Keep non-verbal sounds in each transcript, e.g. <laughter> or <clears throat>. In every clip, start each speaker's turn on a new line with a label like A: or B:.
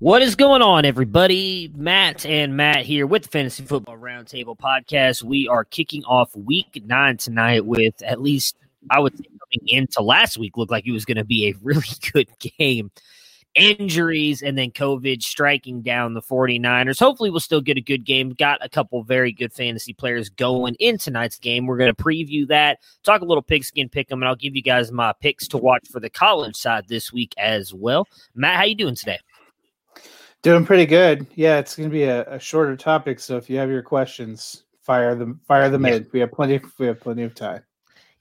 A: What is going on, everybody? Matt and Matt here with the Fantasy Football Roundtable podcast. We are kicking off week nine tonight with at least, I would say, coming into last week, looked like it was going to be a <laughs> really good game. Injuries and then COVID striking down the 49ers. Hopefully, we'll still get a good game. Got a couple very good fantasy players going in tonight's game. We're going to preview that, talk a little pigskin pick them, and I'll give you guys my picks to watch for the college side this week as well. Matt, how you doing today?
B: Doing pretty good. Yeah, it's going to be a, a, shorter topic. So if you have your questions, fire them. Fire them yeah. in. We have plenty. We have plenty of time.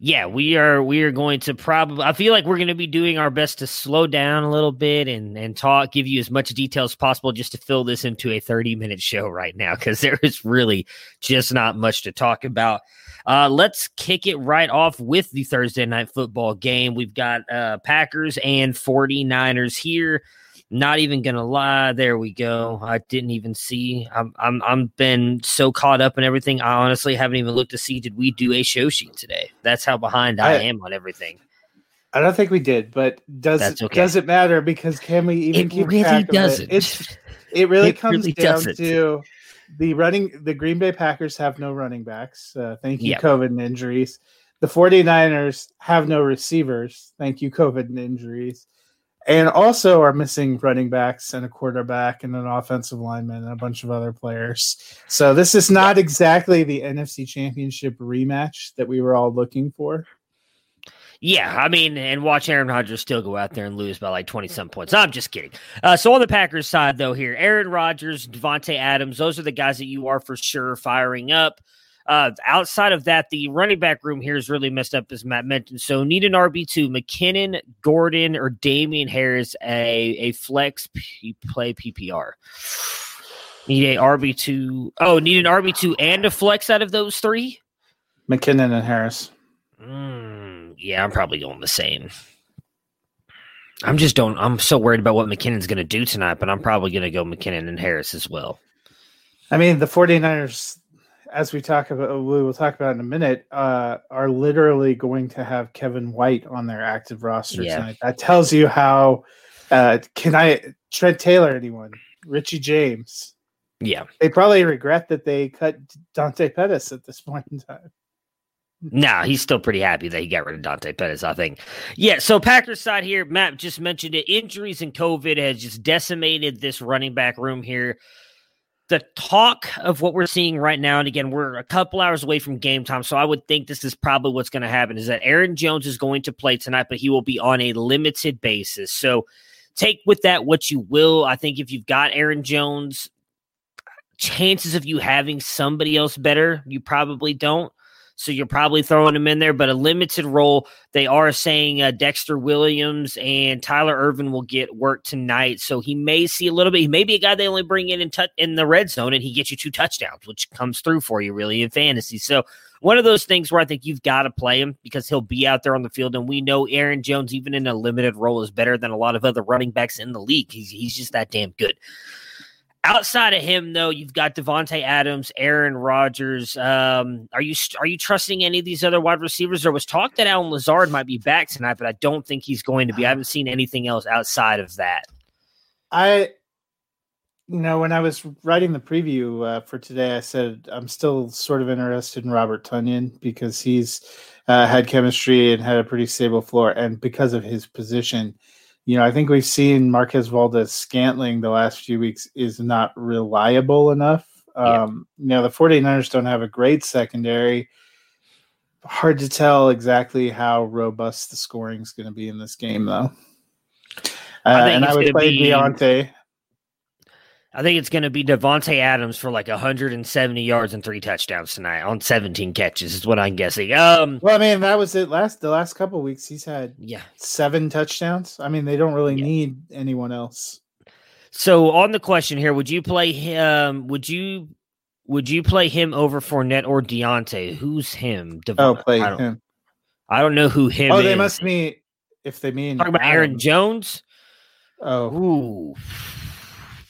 A: Yeah, we are. We are going to probably. I feel like we're going to be doing our best to slow down a little bit and and talk, give you as much detail as possible, just to fill this into a thirty minute show right now because <laughs> there is really just not much to talk about. Uh, let's kick it right off with the Thursday night football game. We've got uh, Packers and 49ers here. Not even gonna lie, there we go. I didn't even see. I'm I'm I'm been so caught up in everything. I honestly haven't even looked to see did we do a show sheet today. That's how behind I, I am on everything.
B: I don't think we did, but does That's okay. does it matter because can we even
A: it
B: keep
A: really
B: track
A: doesn't.
B: Of it? It's <laughs> it really it comes really down doesn't. to the running the Green Bay Packers have no running backs. Uh, thank you, yep. COVID and injuries. The 49ers have no receivers. Thank you, COVID and injuries and also are missing running backs and a quarterback and an offensive lineman and a bunch of other players. So this is not exactly the NFC Championship rematch that we were all looking for.
A: Yeah, I mean, and watch Aaron Rodgers still go out there and lose by like 20 some points. I'm just kidding. Uh, so on the Packers side, though, here, Aaron Rodgers, Davante Adams, those are the guys that you are for sure firing up. Uh, outside of that, the running back room here is really messed up, as Matt mentioned. So need an RB two, McKinnon, Gordon, or Damien Harris, a a flex P- play PPR. Need a RB two. Oh, need an RB two and a flex out of those three.
B: McKinnon and Harris.
A: Mm, yeah, I'm probably going the same. I'm just don't. I'm so worried about what McKinnon's going to do tonight, but I'm probably going to go McKinnon and Harris as well.
B: I mean, the 49ers as we talk about, we will talk about in a minute, uh, are literally going to have Kevin White on their active roster yeah. tonight. That tells you how. Uh, can I Trent Taylor? Anyone? Richie James?
A: Yeah,
B: they probably regret that they cut Dante Pettis at this <laughs> point in time.
A: No, he's still pretty happy that he got rid of Dante Pettis, I think. Yeah, so Packers side here, Matt just mentioned it. Injuries and COVID has just decimated this running back room here the talk of what we're seeing right now, and again, we're a couple hours away from game time, so I would think this is probably what's going to happen is that Aaron Jones is going to play tonight, but he will be on a limited basis. So take with that what you will. I think if you've got Aaron Jones, chances of you having somebody else better, you probably don't. So you're probably throwing him in there, but a limited role. They are saying uh, Dexter Williams and Tyler Ervin will get work tonight, so he may see a little bit. He may be a guy they only bring in in, t- in the red zone, and he gets you two touchdowns, which comes through for you really in fantasy. So one of those things where I think you've got to play him because he'll be out there on the field, and we know Aaron Jones, even in a limited role, is better than a lot of other running backs in the league. He's he's just that damn good. Outside of him, though, you've got Davante Adams, Aaron Rodgers. Um, are you are you trusting any of these other wide receivers? There was talk that Allen Lazard might be back tonight, but I don't think he's going to be. I haven't seen anything else outside of that.
B: I you know, when I was writing the preview uh, for today, I said I'm still sort of interested in Robert Tonyan because he's uh, had chemistry and had a pretty stable floor, and because of his position, you know, I think we've seen Marquez Valdes-Scantling the last few weeks is not reliable enough. Um, yeah. You know, the 49ers don't have a great secondary. Hard to tell exactly how robust the scoring is going to be in this game, though. Uh, I and I would play be, Diontae.
A: I think it's going to be Davante Adams for like 170 yards and three touchdowns tonight on 17 catches is what I'm guessing. Um,
B: well, I mean that was it last the last couple weeks. He's had yeah seven touchdowns. I mean they don't really yeah. need anyone else.
A: So on the question here, would you play him? Would you would you play him over Fournette or Diontae? Who's him?
B: Dev- oh, play
A: I
B: him.
A: I don't know who him.
B: Oh,
A: is.
B: they must mean if they mean
A: talking about Aaron Jones.
B: Oh,
A: Ooh.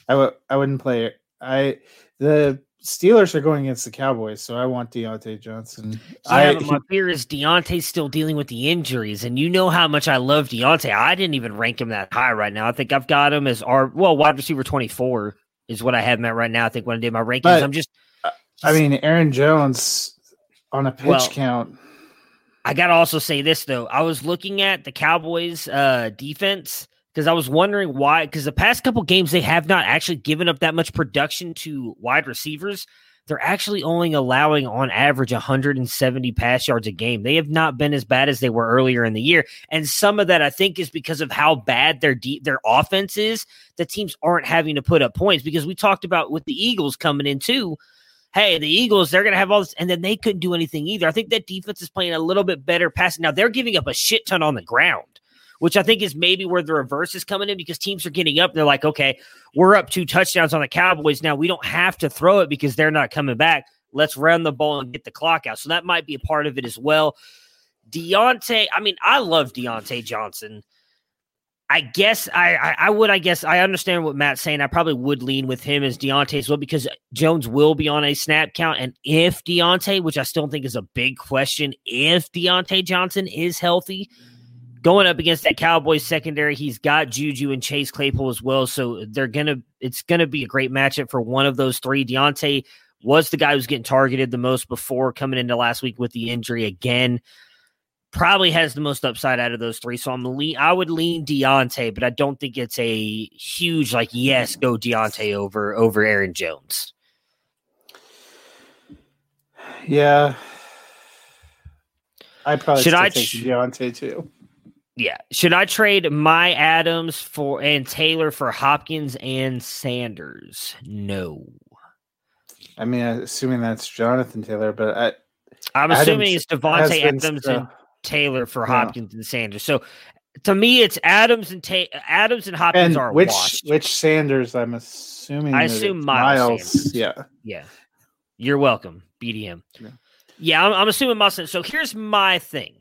B: I would I wouldn't play it. I the Steelers are going against the Cowboys, so I want Diontae Johnson.
A: Yeah, I, but my fear is Diontae's still dealing with the injuries, and you know how much I love Diontae. I didn't even rank him that high right now. I think I've got him as our well wide receiver twenty four is what I have him at right now. I think when I did my rankings, but, I'm just.
B: I mean, Aaron Jones on a pitch well, count.
A: I gotta also say this though. I was looking at the Cowboys' uh, defense because I was wondering why. Because the past couple games, they have not actually given up that much production to wide receivers. They're actually only allowing on average 170 pass yards a game. They have not been as bad as they were earlier in the year, and some of that I think is because of how bad their de- their offense is. The teams aren't having to put up points because we talked about with the Eagles coming in too. Hey, the Eagles, they're going to have all this, and then they couldn't do anything either. I think that defense is playing a little bit better passing. Now they're giving up a shit ton on the ground which I think is maybe where the reverse is coming in because teams are getting up. They're like, okay, we're up two touchdowns on the Cowboys now. We don't have to throw it because they're not coming back. Let's run the ball and get the clock out. So that might be a part of it as well. Diontae, I mean, I love Diontae Johnson. I guess I, I, I would I guess I understand what Matt's saying. I probably would lean with him as Diontae as well because Jones will be on a snap count, and if Diontae, which I still think is a big question, if Diontae Johnson is healthy, going up against that Cowboys secondary, he's got Juju and Chase Claypool as well. So they're gonna it's gonna be a great matchup for one of those three. Diontae was the guy who's getting targeted the most before coming into last week with the injury again. Probably has the most upside out of those three. So I'm lean I would lean Diontae, but I don't think it's a huge like yes, go Diontae over over Aaron Jones.
B: Yeah. I probably should I take Diontae too.
A: Yeah. Should I trade my Adams for and Taylor for Hopkins and Sanders? No.
B: I mean, assuming that's Jonathan Taylor, but I,
A: I'm assuming Adams, it's Davante Adams and Taylor for yeah. Hopkins and Sanders. So to me, it's Adams and Ta- Adams and Hopkins and are
B: which
A: washed.
B: which Sanders? I'm assuming.
A: I assume Miles. Miles
B: yeah.
A: Yeah. You're welcome, BDM. Yeah, yeah I'm, I'm assuming Miles. So here's my thing.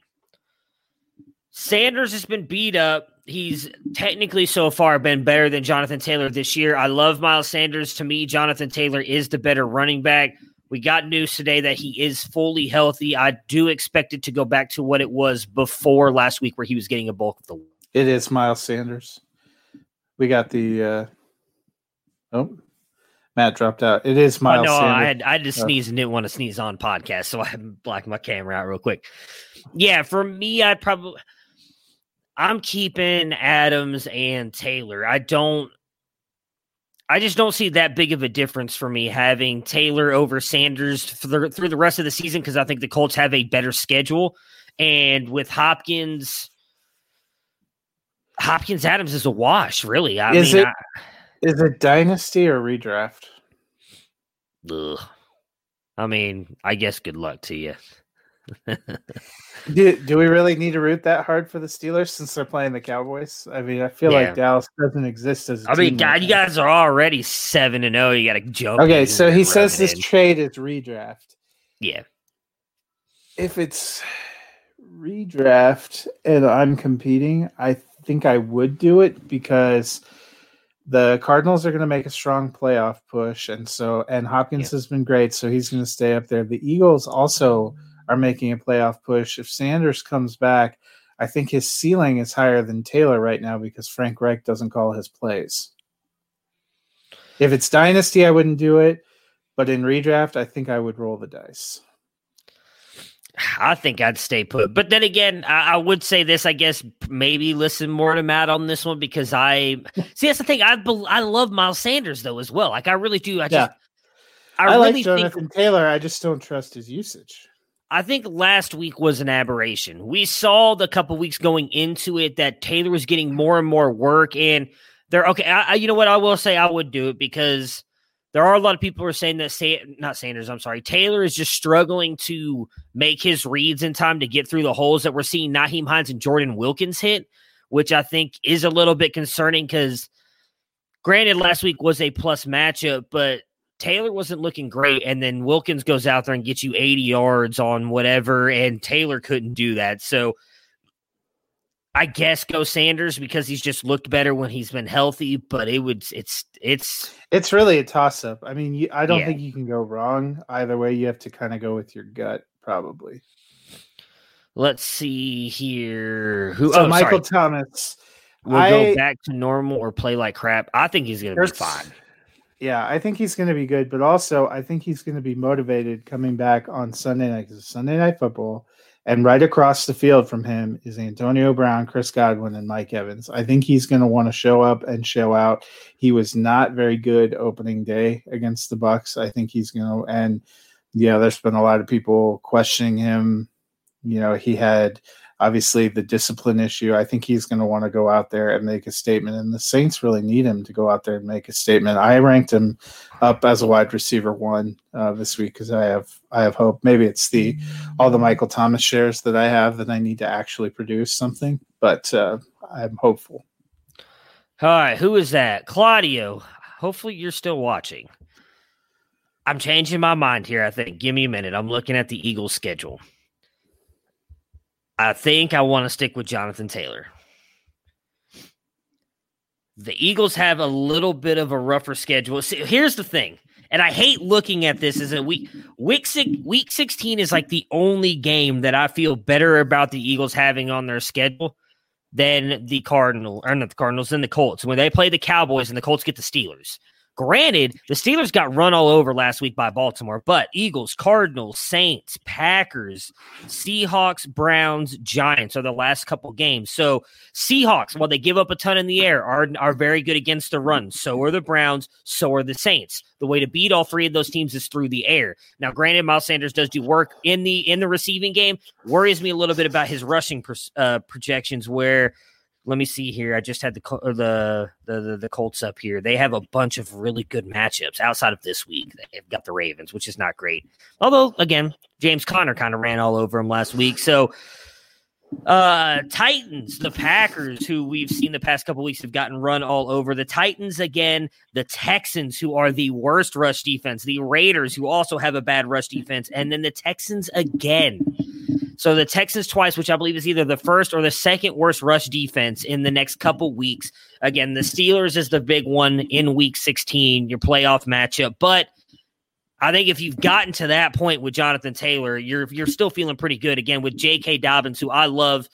A: Sanders has been beat up. He's technically so far been better than Jonathan Taylor this year. I love Miles Sanders. To me, Jonathan Taylor is the better running back. We got news today that he is fully healthy. I do expect it to go back to what it was before last week, where he was getting a bulk of the.
B: It is Miles Sanders. We got the. Uh... Oh, Matt dropped out. It is Miles.
A: Oh,
B: no, Sanders.
A: I had I had to sneeze and didn't want to sneeze on podcast, so I blacked my camera out real quick. Yeah, for me, I'd probably I'm keeping Adams and Taylor. I don't I just don't see that big of a difference for me having Taylor over Sanders the, through the rest of the season because I think the Colts have a better schedule. And with Hopkins, Hopkins Adams is a wash, really. I
B: is
A: mean,
B: it I, is it dynasty or redraft?
A: Ugh. I mean, I guess good luck to you. <laughs>
B: do, do we really need to root that hard for the Steelers since they're playing the Cowboys? I mean, I feel yeah. like Dallas doesn't exist as.
A: I mean, God, you guys are already seven and zero. Oh. You got to joke.
B: Okay, so he says this in. trade is redraft.
A: Yeah.
B: If it's redraft and I'm competing, I think I would do it because the Cardinals are going to make a strong playoff push, and so and Hopkins yeah. has been great, so he's going to stay up there. The Eagles also are making a playoff push. If Sanders comes back, I think his ceiling is higher than Taylor right now because Frank Reich doesn't call his plays. If it's dynasty, I wouldn't do it, but in redraft, I think I would roll the dice.
A: I think I'd stay put. But then again, I, I, would say this. I guess maybe listen more to Matt on this one because I see that's the thing. I I love Miles Sanders though as well. Like I really do. I just
B: I, I really like Jonathan think, Taylor. I just don't trust his usage.
A: I think last week was an aberration. We saw the couple weeks going into it that Taylor was getting more and more work, and they're okay. I, I, you know what? I will say I would do it because there are a lot of people who are saying that say not Sanders, I'm sorry, Taylor is just struggling to make his reads in time to get through the holes that we're seeing Nyheim Hines and Jordan Wilkins hit, which I think is a little bit concerning because granted last week was a plus matchup, but Taylor wasn't looking great, and then Wilkins goes out there and gets you 80 yards on whatever, and Taylor couldn't do that. So I guess go Sanders because he's just looked better when he's been healthy, but it would it's it's
B: it's really a toss up. I mean, you, I don't yeah. think you can go wrong either way. You have to kind of go with your gut, probably.
A: Let's see here. Who?
B: So oh, Michael sorry. Thomas
A: will I, go back to normal or play like crap. I think he's going to be fine.
B: Yeah, I think he's going to be good, but also I think he's going to be motivated coming back on Sunday night because Sunday night football, and right across the field from him is Antonio Brown, Chris Godwin, and Mike Evans. I think he's going to want to show up and show out. He was not very good opening day against the Bucs. I think he's going to, and yeah, there's been a lot of people questioning him. You know, he had obviously the discipline issue. I think he's going to want to go out there and make a statement, and the Saints really need him to go out there and make a statement. I ranked him up as a wide receiver one uh, this week because I have I have hope. Maybe it's the all the Michael Thomas shares that I have that I need to actually produce something, but uh, I'm hopeful.
A: All right, who is that? Claudio. Hopefully, you're still watching. I'm changing my mind here. I think. Give me a minute. I'm looking at the Eagles' schedule. I think I want to stick with Jonathan Taylor. The Eagles have a little bit of a rougher schedule. See, here's the thing, and I hate looking at this as a week week week 16 is like the only game that I feel better about the Eagles having on their schedule than the Cardinal or not the Cardinals than the Colts. When they play the Cowboys and the Colts get the Steelers. Granted, the Steelers got run all over last week by Baltimore, but Eagles, Cardinals, Saints, Packers, Seahawks, Browns, Giants are the last couple games. So Seahawks, while they give up a ton in the air, are are very good against the run. So are the Browns. So are the Saints. The way to beat all three of those teams is through the air. Now, granted, Miles Sanders does do work in the in the receiving game. Worries me a little bit about his rushing uh, projections, where let me see here. I just had the the, the the Colts up here. They have a bunch of really good matchups outside of this week. They've got the Ravens, which is not great. Although, again, James Conner kind of ran all over them last week. So, uh, Titans, the Packers, who we've seen the past couple weeks have gotten run all over. The Titans again, the Texans, who are the worst rush defense. The Raiders, who also have a bad rush defense, and then the Texans again. So the Texans twice, which I believe is either the first or the second worst rush defense in the next couple weeks. Again, the Steelers is the big one in week 16, your playoff matchup. But I think if you've gotten to that point with Jonathan Taylor, you're you're still feeling pretty good. Again, with J.K. Dobbins, who I love,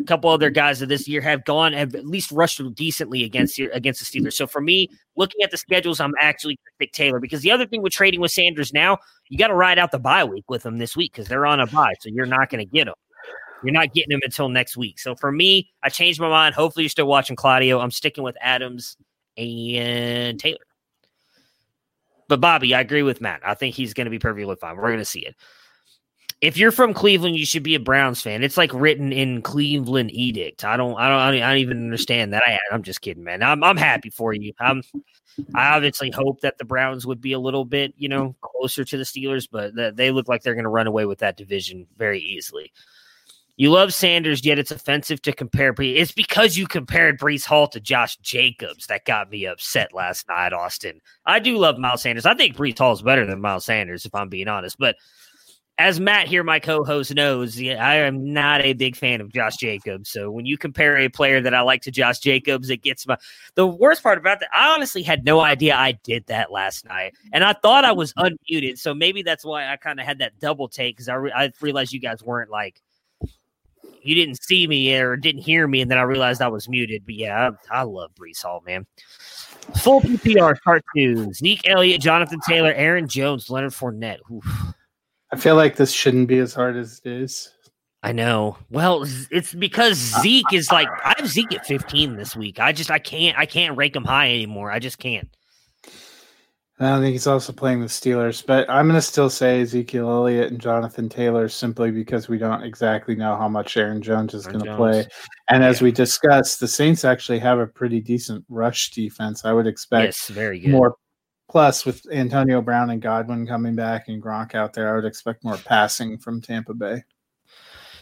A: a couple other guys of this year have gone have at least rushed decently against against the Steelers. So for me, looking at the schedules, I'm actually going to pick Taylor because the other thing with trading with Sanders now, you got to ride out the bye week with them this week because they're on a bye, so you're not going to get them. You're not getting them until next week. So for me, I changed my mind. Hopefully, you're still watching Claudio. I'm sticking with Adams and Taylor. But Bobby, I agree with Matt. I think he's going to be perfectly fine. We're going to see it if you're from Cleveland, you should be a Browns fan. It's like written in Cleveland edict. I don't, I don't, I don't, even understand that. I, I'm just kidding, man. I'm, I'm happy for you. I'm, I obviously hope that the Browns would be a little bit, you know, closer to the Steelers, but th- they look like they're going to run away with that division very easily. You love Sanders, yet it's offensive to compare. It's because you compared Breece Hall to Josh Jacobs that got me upset last night, Austin. I do love Miles Sanders. I think Breece Hall is better than Miles Sanders, if I'm being honest. But as Matt here, my co-host knows, I am not a big fan of Josh Jacobs. So when you compare a player that I like to Josh Jacobs, it gets my. The worst part about that, I honestly had no idea I did that last night, and I thought I was unmuted. So maybe that's why I kind of had that double take because I, re- I realized you guys weren't like you didn't see me or didn't hear me, and then I realized I was muted. But yeah, I, I love Breece Hall, man. Full PPR cartoons: Zeke Elliott, Jonathan Taylor, Aaron Jones, Leonard Fournette. Oof.
B: I feel like this shouldn't be as hard as it is.
A: I know. Well, it's because uh, Zeke is uh, like I have Zeke at 15 this week. I just I can't I can't rank him high anymore. I just can't.
B: I think he's also playing the Steelers, but I'm going to still say Ezekiel Elliott and Jonathan Taylor simply because we don't exactly know how much Aaron Jones is going to play. And yeah. as we discussed, the Saints actually have a pretty decent rush defense. I would expect
A: yes, very good.
B: more. Plus, with Antonio Brown and Godwin coming back and Gronk out there, I would expect more passing from Tampa Bay.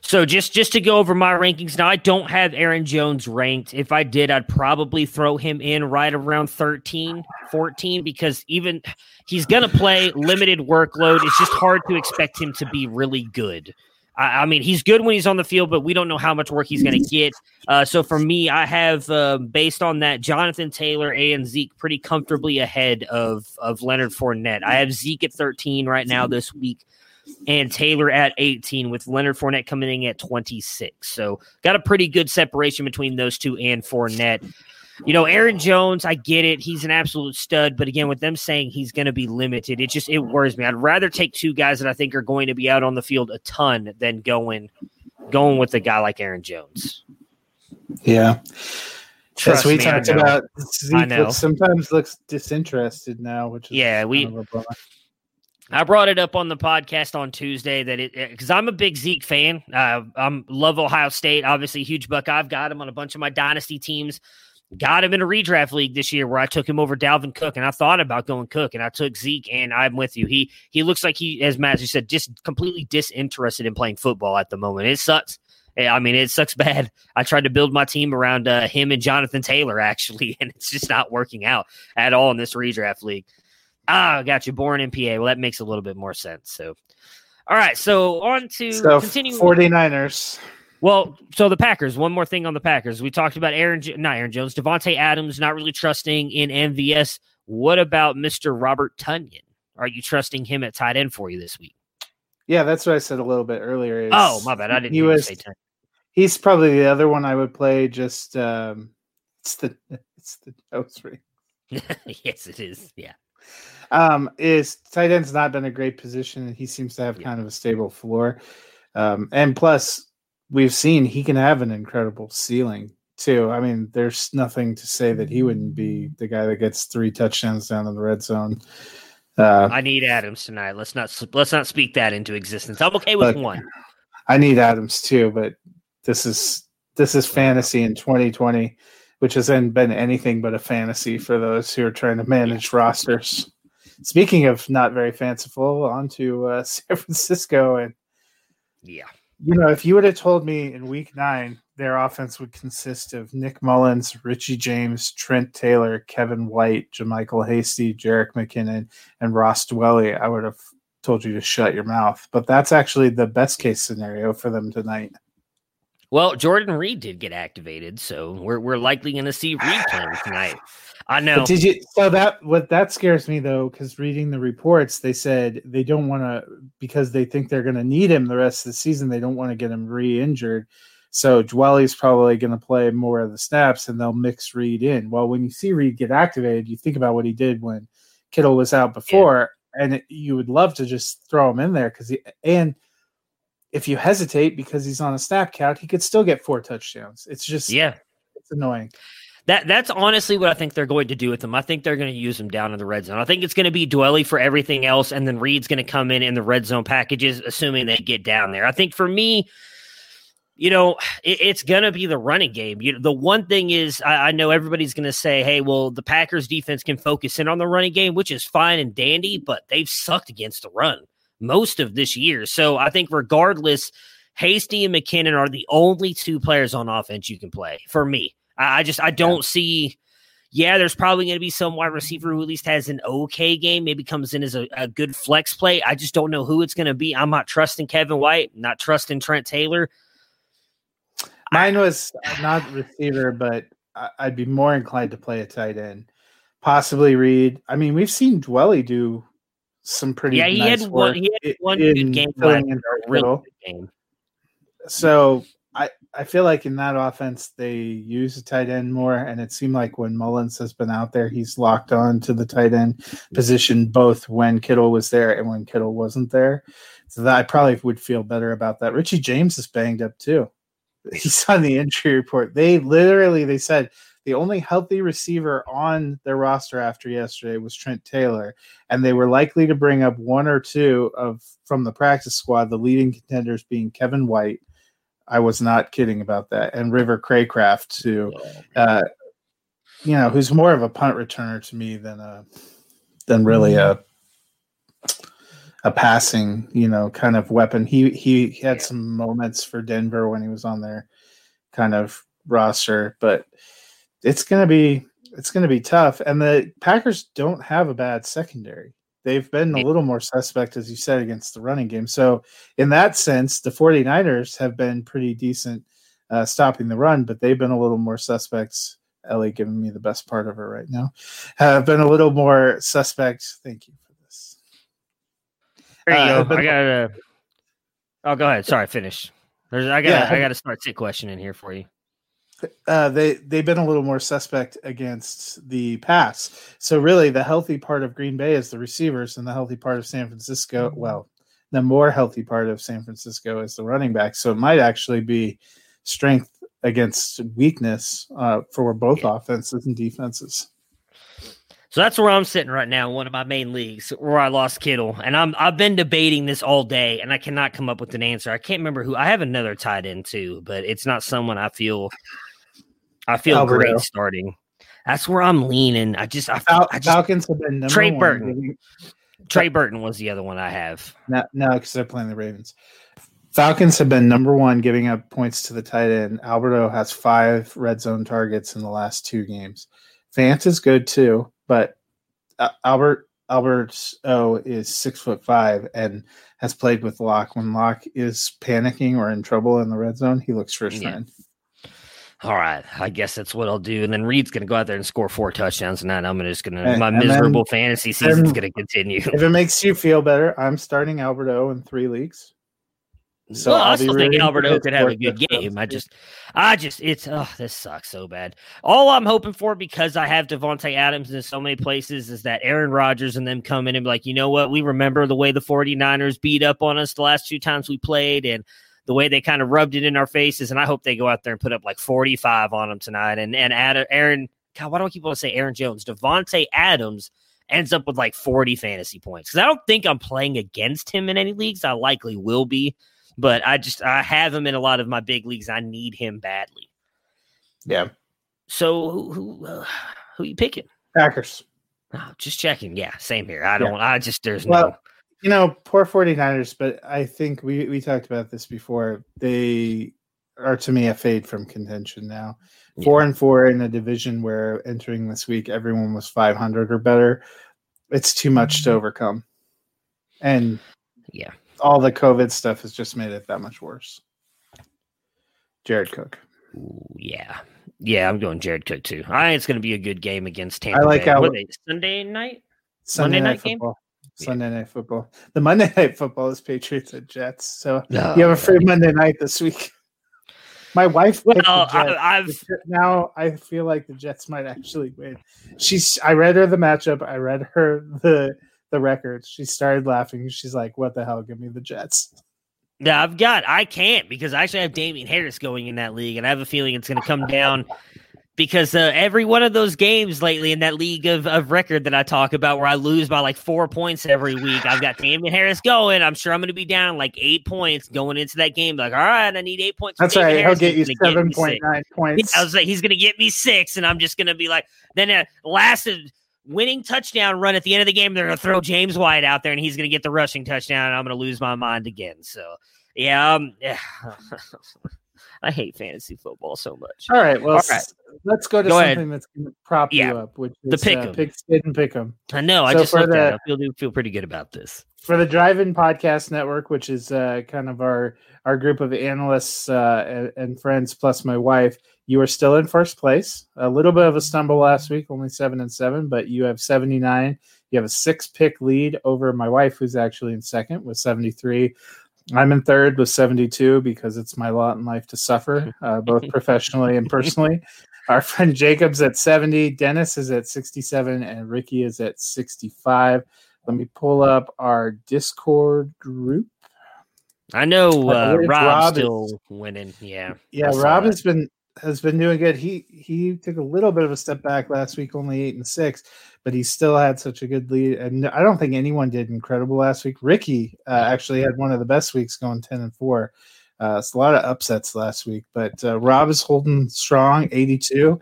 A: So just just to go over my rankings now, I don't have Aaron Jones ranked. If I did, I'd probably throw him in right around 13, 14 because even he's going to play limited workload. It's just hard to expect him to be really good. I, I mean, he's good when he's on the field, but we don't know how much work he's going to get. Uh, so for me, I have uh, based on that Jonathan Taylor and Zeke pretty comfortably ahead of of Leonard Fournette. I have Zeke at 13 right now this week and Taylor at 18, with Leonard Fournette coming in at 26. So got a pretty good separation between those two and Fournette. You know, Aaron Jones, I get it. He's an absolute stud. But again, with them saying he's going to be limited, it just it worries me. I'd rather take two guys that I think are going to be out on the field a ton than going going with a guy like Aaron Jones.
B: Yeah. Trust As we me, talked about, Zeke sometimes looks disinterested now, which
A: yeah, we I brought it up on the podcast on Tuesday that it because I'm a big Zeke fan. Uh, I'm love Ohio State, obviously huge buck. I've got him on a bunch of my dynasty teams. Got him in a redraft league this year where I took him over Dalvin Cook, and I thought about going Cook, and I took Zeke, and I'm with you. He he looks like he, as Matt you said, just completely disinterested in playing football at the moment. It sucks. I mean, it sucks <laughs> bad. I tried to build my team around uh, him and Jonathan Taylor actually, <laughs> and it's just not working out at all in this redraft league. Ah, got you. Born in PA. Well, that makes a little bit more sense. So, all right. So on to
B: so continue. 49ers.
A: Well, so the Packers. One more thing on the Packers. We talked about Aaron, not Aaron Jones, Davante Adams, not really trusting in MVS. What about Mister Robert Tonyan? Are you trusting him at tight end for you this week?
B: Yeah, that's what I said a little bit earlier.
A: oh, my bad. I didn't. He was.
B: He's probably the other one I would play. Just um, it's the <laughs> it's the nose ring. <laughs>
A: yes, it is. Yeah.
B: Um, is tight end's not been a great position, and he seems to have yeah. kind of a stable floor. Um, and plus, we've seen he can have an incredible ceiling too. I mean, there's nothing to say that he wouldn't be the guy that gets three touchdowns down in the red zone.
A: Uh, I need Adams tonight. Let's not let's not speak that into existence. I'm okay with one.
B: I need Adams too, but this is this is fantasy in 2020 which hasn't been anything but a fantasy for those who are trying to manage rosters. Speaking of not very fanciful, on to uh, <laughs> San Francisco. And
A: yeah,
B: you know, if you would have told me in week nine their offense would consist of Nick Mullens, Richie James, Trent Taylor, Kevin White, JaMycal Hasty, Jerick McKinnon, and Ross Dwelley, I would have told you to shut your mouth. But that's actually the best case scenario for them tonight.
A: Well, Jordan Reed did get activated, so we're we're likely going to see Reed playing tonight. I know.
B: But did you? So that what that scares me though, because reading the reports, they said they don't want to because they think they're going to need him the rest of the season. They don't want to get him re-injured. So Dwelley's probably going to play more of the snaps, and they'll mix Reed in. Well, when you see Reed get activated, you think about what he did when Kittle was out before, yeah. and it, you would love to just throw him in there because he and if you hesitate because he's on a snap count, he could still get four touchdowns. It's just
A: yeah,
B: it's annoying.
A: That that's honestly what I think they're going to do with him. I think they're going to use him down in the red zone. I think it's going to be Dwelley for everything else, and then Reed's going to come in in the red zone packages, assuming they get down there. I think for me, you know, it, it's going to be the running game. You know, the one thing is, I, I know everybody's going to say, "Hey, well, the Packers defense can focus in on the running game, which is fine and dandy, but they've sucked against the run." Most of this year. So I think regardless, Hasty and McKinnon are the only two players on offense you can play for me. I, I just I don't yeah. see. Yeah, there's probably going to be some wide receiver who at least has an okay game, maybe comes in as a, a good flex play. I just don't know who it's going to be. I'm not trusting Kevin White, not trusting Trent Taylor.
B: Mine was not receiver, but I'd be more inclined to play a tight end, possibly Reed. I mean, we've seen Dwelley do some pretty
A: yeah. He
B: nice
A: had one. He had one good game.
B: Really good game. So I I feel like in that offense they use a tight end more, and it seemed like when Mullens has been out there, he's locked on to the tight end mm-hmm. position both when Kittle was there and when Kittle wasn't there. So that I probably would feel better about that. Richie James is banged up too. <laughs> He's on the injury report. They literally they said the only healthy receiver on their roster after yesterday was Trent Taylor, and they were likely to bring up one or two of from the practice squad, the leading contenders being Kevin White I was not kidding about that. And River Cracraft too, uh, you know, who's more of a punt returner to me than a than really a a passing, you know, kind of weapon. He he had some moments for Denver when he was on their kind of roster, but it's gonna be it's gonna be tough. And the Packers don't have a bad secondary they've been a little more suspect, as you said, against the running game. So, in that sense, the 49ers have been pretty decent uh, stopping the run, but they've been a little more suspects. Ellie giving me the best part of her right now. Have been a little more suspect. Thank you for this.
A: There you uh, go. I got to. Oh, go ahead. Sorry, finish. There's, I got. Yeah, I got a start sit question in here for you
B: uh, they they've been a little more suspect against the pass. So really, the healthy part of Green Bay is the receivers, and the healthy part of San Francisco, mm-hmm. well, the more healthy part of San Francisco is the running back. So it might actually be strength against weakness uh, for both yeah. offenses and defenses.
A: So that's where I'm sitting right now, one of my main leagues where I lost Kittle, and I'm I've been debating this all day, and I cannot come up with an answer. I can't remember who. I have another tight end too, but it's not someone I feel I feel Alberto. great starting. That's where I'm leaning. I just, I, Fal- I just
B: Falcons have been
A: Trey Burton. Trey Burton was the other one I have.
B: No, no, because they're playing the Ravens. Falcons have been number one giving up points to the tight end. Alberto has five red zone targets in the last two games. Vance is good too, but uh, Albert Albert O is six foot five and has played with Lock. When Lock is panicking or in trouble in the red zone, he looks for his yeah.
A: All right, I guess that's what I'll do. And then Reed's going to go out there and score four touchdowns, and then I'm just going to my miserable then, fantasy season's going to continue.
B: If it makes you feel better, I'm <laughs> starting Alberto in three leagues.
A: So well, I still think Alberto could have a good game. I just, I just, it's oh, this sucks so bad. All I'm hoping for because I have Davante Adams in so many places is that Aaron Rodgers and them come in and be like, you know what, we remember the way the 49ers beat up on us the last two times we played, and the way they kind of rubbed it in our faces. And I hope they go out there and put up like 45 on them tonight. And and Aaron, God, why do I keep want to say Aaron Jones? Davante Adams ends up with like 40 fantasy points. Because I don't think I'm playing against him in any leagues. I likely will be, but I just I have him in a lot of my big leagues. I need him badly.
B: Yeah.
A: So who who, uh, who you picking?
B: Packers.
A: Oh, just checking. Yeah, same here. I don't. Yeah. I just there's well, no.
B: You know, poor 49ers, but I think we, we talked about this before. They are to me a fade from contention now. Yeah. Four and four in a division where entering this week everyone was 500 or better. It's too much to mm-hmm. overcome. And
A: yeah,
B: all the COVID stuff has just made it that much worse. Jared Cook.
A: Ooh, yeah. Yeah, I'm going Jared Cook too. I think it's going to be a good game against Tampa.
B: I like
A: Bay.
B: how
A: Sunday night.
B: Sunday Monday night, night game. Sunday night football. The Monday night football is Patriots and Jets. So no, you have a free Monday night this week. My wife
A: well, I, have
B: now I feel like the Jets might actually win. She's I read her the matchup. I read her the the records. She started laughing. She's like, "What the hell? Give me the Jets."
A: Yeah, I've got. I can't because I actually have Damien Harris going in that league, and I have a feeling it's going to come down because uh, every one of those games lately in that league of, of record that I talk about where I lose by like four points every week, I've got Damien Harris going. I'm sure I'm going to be down like eight points going into that game. Like, all right, I need eight points.
B: That's right. Harris. He'll get you seven point nine points.
A: Yeah, I was like, he's going to get me six, and I'm just going to be like, then uh, last winning touchdown run at the end of the game, they're going to throw James White out there, and he's going to get the rushing touchdown, and I'm going to lose my mind again. So, yeah, um, yeah. <sighs> <laughs> I hate fantasy football so much.
B: All right, well, All right. let's go to go something ahead. that's going to prop yeah. you up, which is the pick uh, pick and pick them.
A: I know. So I just looked the, at it. I feel feel pretty good about this
B: for the Drive-In Podcast Network, which is uh, kind of our our group of analysts uh, and, and, friends, plus my wife. You are still in first place. A little bit of a stumble last week, only seven and seven, but you have seventy nine. You have a six pick lead over my wife, who's actually in second with seventy three. I'm in third with 72 because it's my lot in life to suffer, <laughs> uh, both professionally and personally. Our friend Jacob's at 70, Dennis is at 67, and Ricky is at 65. Let me pull up our Discord group.
A: I know uh, Rob's Rob still is, winning. Yeah,
B: yeah. Rob that. has been has been doing good. He he took a little bit of a step back last week, only eight and six, but he still had such a good lead. And I don't think anyone did incredible last week. Ricky uh, actually had one of the best weeks, going ten and four. Uh, it's a lot of upsets last week, but uh, Rob is holding strong, eighty two.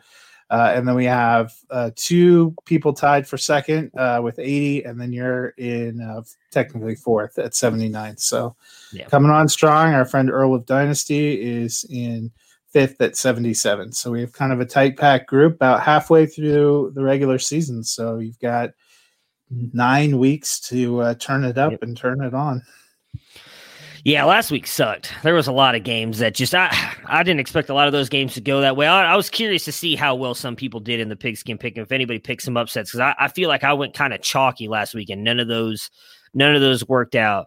B: Uh, and then we have uh, two people tied for second uh, with 80, and then you're in uh, technically fourth at 79. So yeah. coming on strong. Our friend Earl of Dynasty is in fifth at 77. So we have kind of a tight pack group about halfway through the regular season. So you've got nine weeks to uh, turn it up yep. and turn it on.
A: Yeah, last week sucked. There was a lot of games that just I I didn't expect a lot of those games to go that way. I, I was curious to see how well some people did in the pigskin pick, if anybody picked some upsets, because I, I feel like I went kind of chalky last week, and none of those none of those worked out.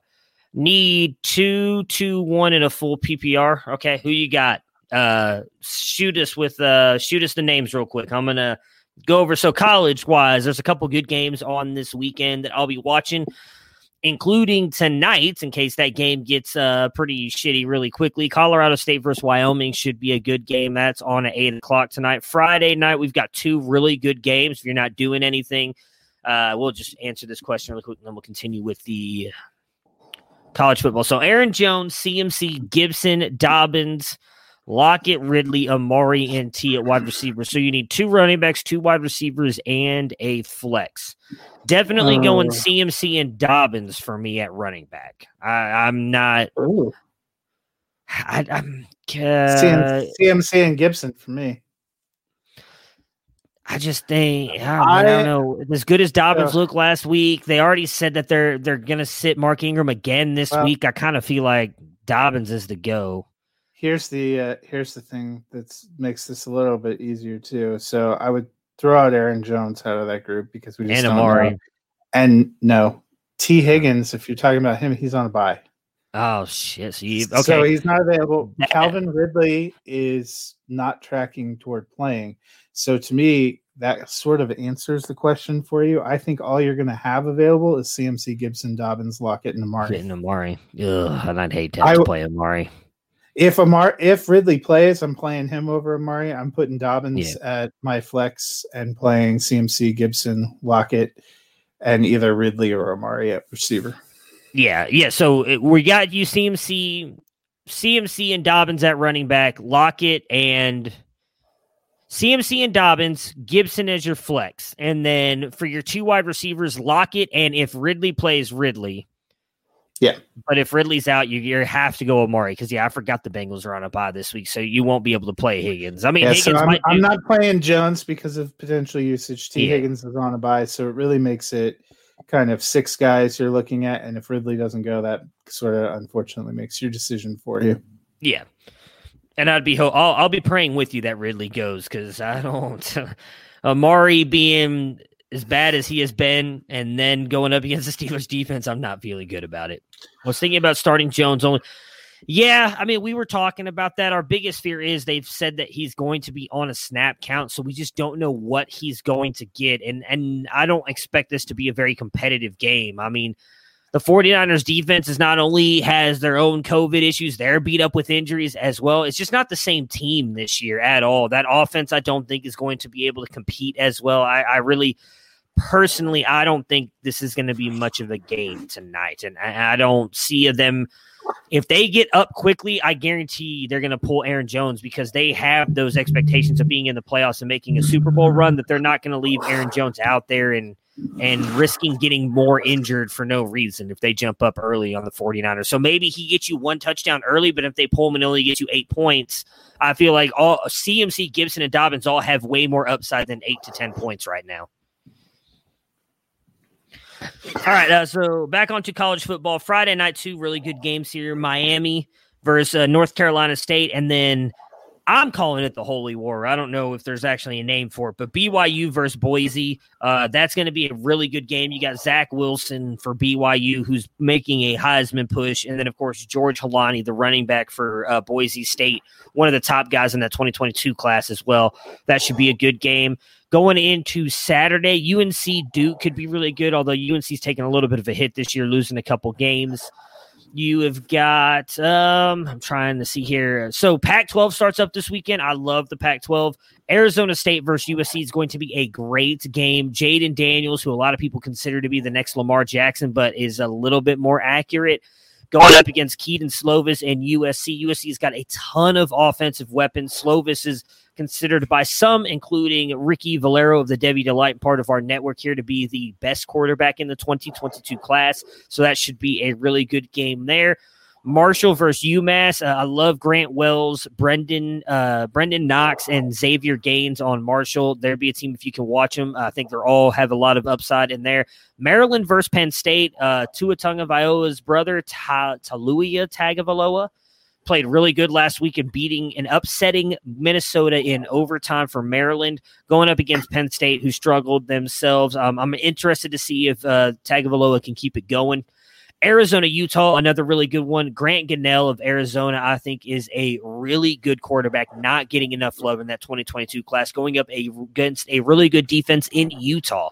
A: Need two, two, one, in a full PPR. Okay, who you got? Uh, shoot us with uh, shoot us the names real quick. I'm gonna go over. So college wise, there's a couple good games on this weekend that I'll be watching, including tonight. In case that game gets uh pretty shitty really quickly, Colorado State versus Wyoming should be a good game. That's on at eight o'clock tonight. Friday night, we've got two really good games. If you're not doing anything, uh, we'll just answer this question really quick, and then we'll continue with the college football. So Aaron Jones, CMC, Gibson, Dobbins. Lockett, Ridley, Amari, and Tee at wide receiver. So you need two running backs, two wide receivers, and a flex. Definitely uh, going CMC and Dobbins for me at running back. I, am not. I, am
B: uh, CMC and Gibson for me.
A: I just think I, I, don't know. As good as Dobbins uh, looked last week, they already said that they're they're gonna sit Mark Ingram again this week. I kind of feel like Dobbins is the go
B: here's the uh, here's the thing that makes this a little bit easier too. So I would throw out Aaron Jones out of that group because we just and Amari. And no, Tee Higgins. If you're talking about him, he's on a bye.
A: Oh shit! So, you, okay.
B: so he's not available. Calvin Ridley is not tracking toward playing. So to me, that sort of answers the question for you. I think all you're going to have available is CMC, Gibson, Dobbins, Lockett, and Amari.
A: And Amari. Ugh, and I'd hate to, have to play Amari.
B: If Amar if Ridley plays, I'm playing him over Amari. I'm putting Dobbins yeah. at my flex and playing CMC Gibson Lockett and either Ridley or Amari at receiver.
A: Yeah, yeah. So uh, we got you CMC, CMC and Dobbins at running back, Lockett and CMC and Dobbins, Gibson as your flex, and then for your two wide receivers, Lockett and if Ridley plays Ridley,
B: yeah.
A: But if Ridley's out, you, you have to go with Amari because, yeah, I forgot the Bengals are on a bye this week, so you won't be able to play Higgins. I mean, yeah, Higgins
B: so I'm, I'm not playing Jones because of potential usage. T. Yeah. Higgins is on a bye, so it really makes it kind of six guys you're looking at. And if Ridley doesn't go, that sort of unfortunately makes your decision for you.
A: Yeah. And I'd be, ho- I'll, I'll be praying with you that Ridley goes because I don't. <laughs> Amari being as bad as he has been, and then going up against the <laughs> Steelers defense, I'm not feeling good about it. I was thinking about starting Jones only. Yeah, I mean, we were talking about that. Our biggest fear is they've said that he's going to be on a snap count, so we just don't know what he's going to get. And and I don't expect this to be a very competitive game. I mean, the 49ers defense is not only has their own COVID issues, they're beat up with injuries as well. It's just not the same team this year at all. That offense, I don't think, is going to be able to compete as well. I, I really personally, I don't think this is going to be much of a game tonight, and I, I don't see them. If they get up quickly, I guarantee they're going to pull Aaron Jones because they have those expectations of being in the playoffs and making a Super Bowl run. That they're not going to leave Aaron Jones out there and and risking getting more injured for no reason if they jump up early on the 49ers. So maybe he gets you one touchdown early, but if they pull him and only you eight points, I feel like all CMC, Gibson, and Dobbins all have way more upside than eight to 10 points right now. All right, uh, so back onto college football. Friday night, two really good games here: Miami versus uh, North Carolina State, and then I'm calling it the Holy War. I don't know if there's actually a name for it, but BYU versus Boise, uh, that's going to be a really good game. You got Zach Wilson for BYU, who's making a Heisman push, and then of course George Holani, the running back for uh, Boise State, one of the top guys in that 2022 class as well. That should be a good game. Going into Saturday, UNC Duke could be really good, although UNC's taken a little bit of a hit this year, losing a couple games. You have got, um, I'm trying to see here. So Pac 12 starts up this weekend. I love the Pac 12. Arizona State versus USC is going to be a great game. Jayden Daniels, who a lot of people consider to be the next Lamar Jackson, but is a little bit more accurate going oh, up against Kedon Slovis and USC. USC's got a ton of offensive weapons. Slovis is considered by some, including Ricky Valero of the Debbie Delight, part of our network here, to be the best quarterback in the 2022 class. So that should be a really good game there. Marshall versus UMass. Uh, I love Grant Wells, Brendan, uh, Brenden Knox, and Xavier Gaines on Marshall. There'd be a team if you can watch them. I think they're all have a lot of upside in there. Maryland versus Penn State. Uh, Tua Tagovailoa's brother, Ta- Taulia Tagovailoa played really good last week in beating and upsetting Minnesota in overtime for Maryland, going up against Penn State, who struggled themselves. Um, I'm interested to see if uh, Tagovailoa can keep it going. Arizona, Utah, another really good one. Grant Gunnell of Arizona, I think, is a really good quarterback, not getting enough love in that 2022 class, going up against a really good defense in Utah.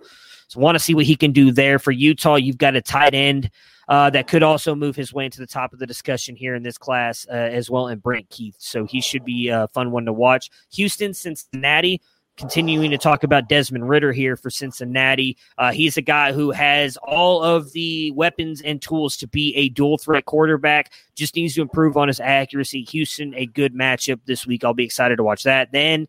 A: So, want to see what he can do there for Utah. You've got a tight end uh, that could also move his way into the top of the discussion here in this class uh, as well, and Brant Kuithe. So, he should be a fun one to watch. Houston, Cincinnati continuing to talk about Desmond Ridder here for Cincinnati. Uh, he's a guy who has all of the weapons and tools to be a dual threat quarterback. Just needs to improve on his accuracy. Houston, a good matchup this week. I'll be excited to watch that. Then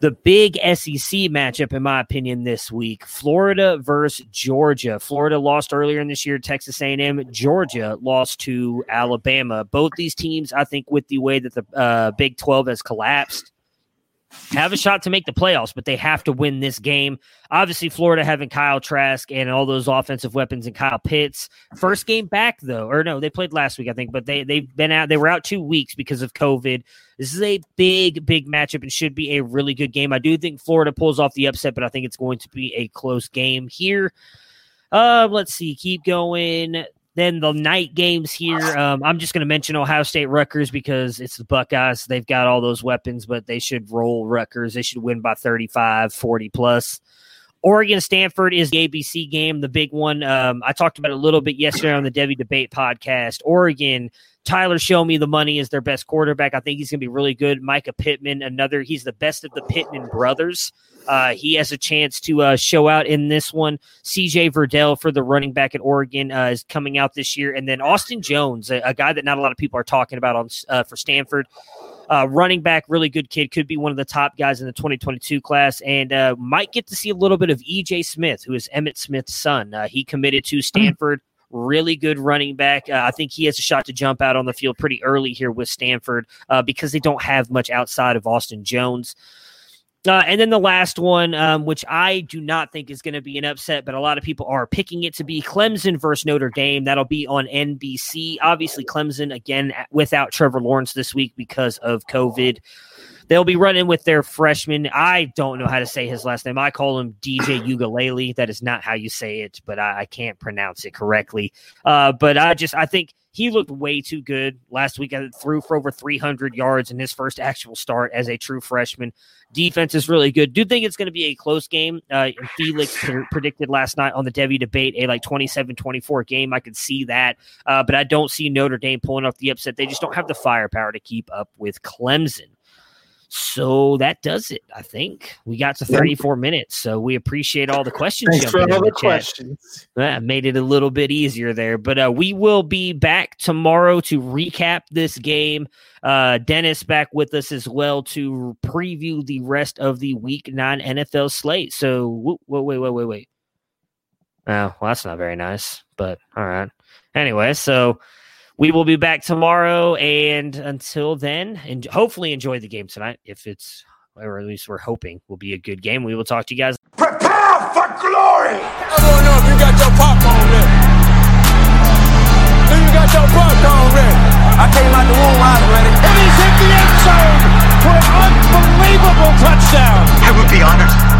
A: the big SEC matchup, in my opinion, this week: Florida versus Georgia. Florida lost earlier in this year. Texas A&M. Georgia lost to Alabama. Both these teams, I think, with the way that the uh, Big Twelve has collapsed have a shot to make the playoffs, but they have to win this game. Obviously, Florida having Kyle Trask and all those offensive weapons and Kyle Pitts. First game back though, or no, they played last week, I think, but they they've been out. They were out two weeks because of COVID. This is a big, big matchup and should be a really good game. I do think Florida pulls off the upset, but I think it's going to be a close game here. Uh, let's see. Keep going. Then the night games here. Um, I'm just going to mention Ohio State Rutgers because it's the Buckeyes. They've got all those weapons, but they should roll Rutgers. They should win by 35, 40 plus. Oregon Stanford is the ABC game, the big one. Um, I talked about a little bit yesterday on the Debbie Debate podcast. Oregon, Tyler Show Me the Money is their best quarterback. I think he's going to be really good. Mycah Pittman, another, he's the best of the Pittman brothers. Uh, he has a chance to uh, show out in this one. CJ Verdell for the running back at Oregon uh, is coming out this year, and then Austin Jones, a, a, guy that not a lot of people are talking about on uh, for Stanford. Uh, running back, really good kid, could be one of the top guys in the 2022 class, and uh, might get to see a little bit of EJ Smith, who is Emmitt Smith's son. he committed to Stanford really good running back. Uh, I think he has a shot to jump out on the field pretty early here with Stanford uh, because they don't have much outside of Austin Jones. Uh, and then the last one, um, which I do not think is going to be an upset, but a lot of people are picking it to be Clemson versus Notre Dame. That'll be on NBC. Obviously, Clemson again without Trevor Lawrence this week because of COVID. They'll be running with their freshman. I don't know how to say his last name. I call him DJ <clears throat> Ugalele. That is not how you say it, but I, I can't pronounce it correctly. Uh, but I just I think he looked way too good last week. I threw for over 300 yards in his first actual start as a true freshman. Defense is really good. Do think it's going to be a close game. Uh, Felix predicted last night on the Debbie debate a like 27 24 game. I could see that, uh, but I don't see Notre Dame pulling off the upset. They just don't have the firepower to keep up with Clemson. So that does it. I think we got to 34 minutes. So we appreciate all the questions.
B: Thanks for all the, the questions.
A: That made it a little bit easier there. But uh, we will be back tomorrow to recap this game. Uh, Dennis back with us as well to preview the rest of the Week Nine NFL slate. So wait, wait, wait, wait, wait. Oh, well, that's not very nice. But all right. Anyway, so we will be back tomorrow. And until then, and hopefully enjoy the game tonight. If it's, or at least we're hoping will be a good game. We will talk to you guys.
C: Prepare for glory. I want to know if you got your popcorn ready. Do you got your popcorn ready? I came out the womb, I was ready. And he's hit the end zone. for an unbelievable touchdown.
D: I would be honored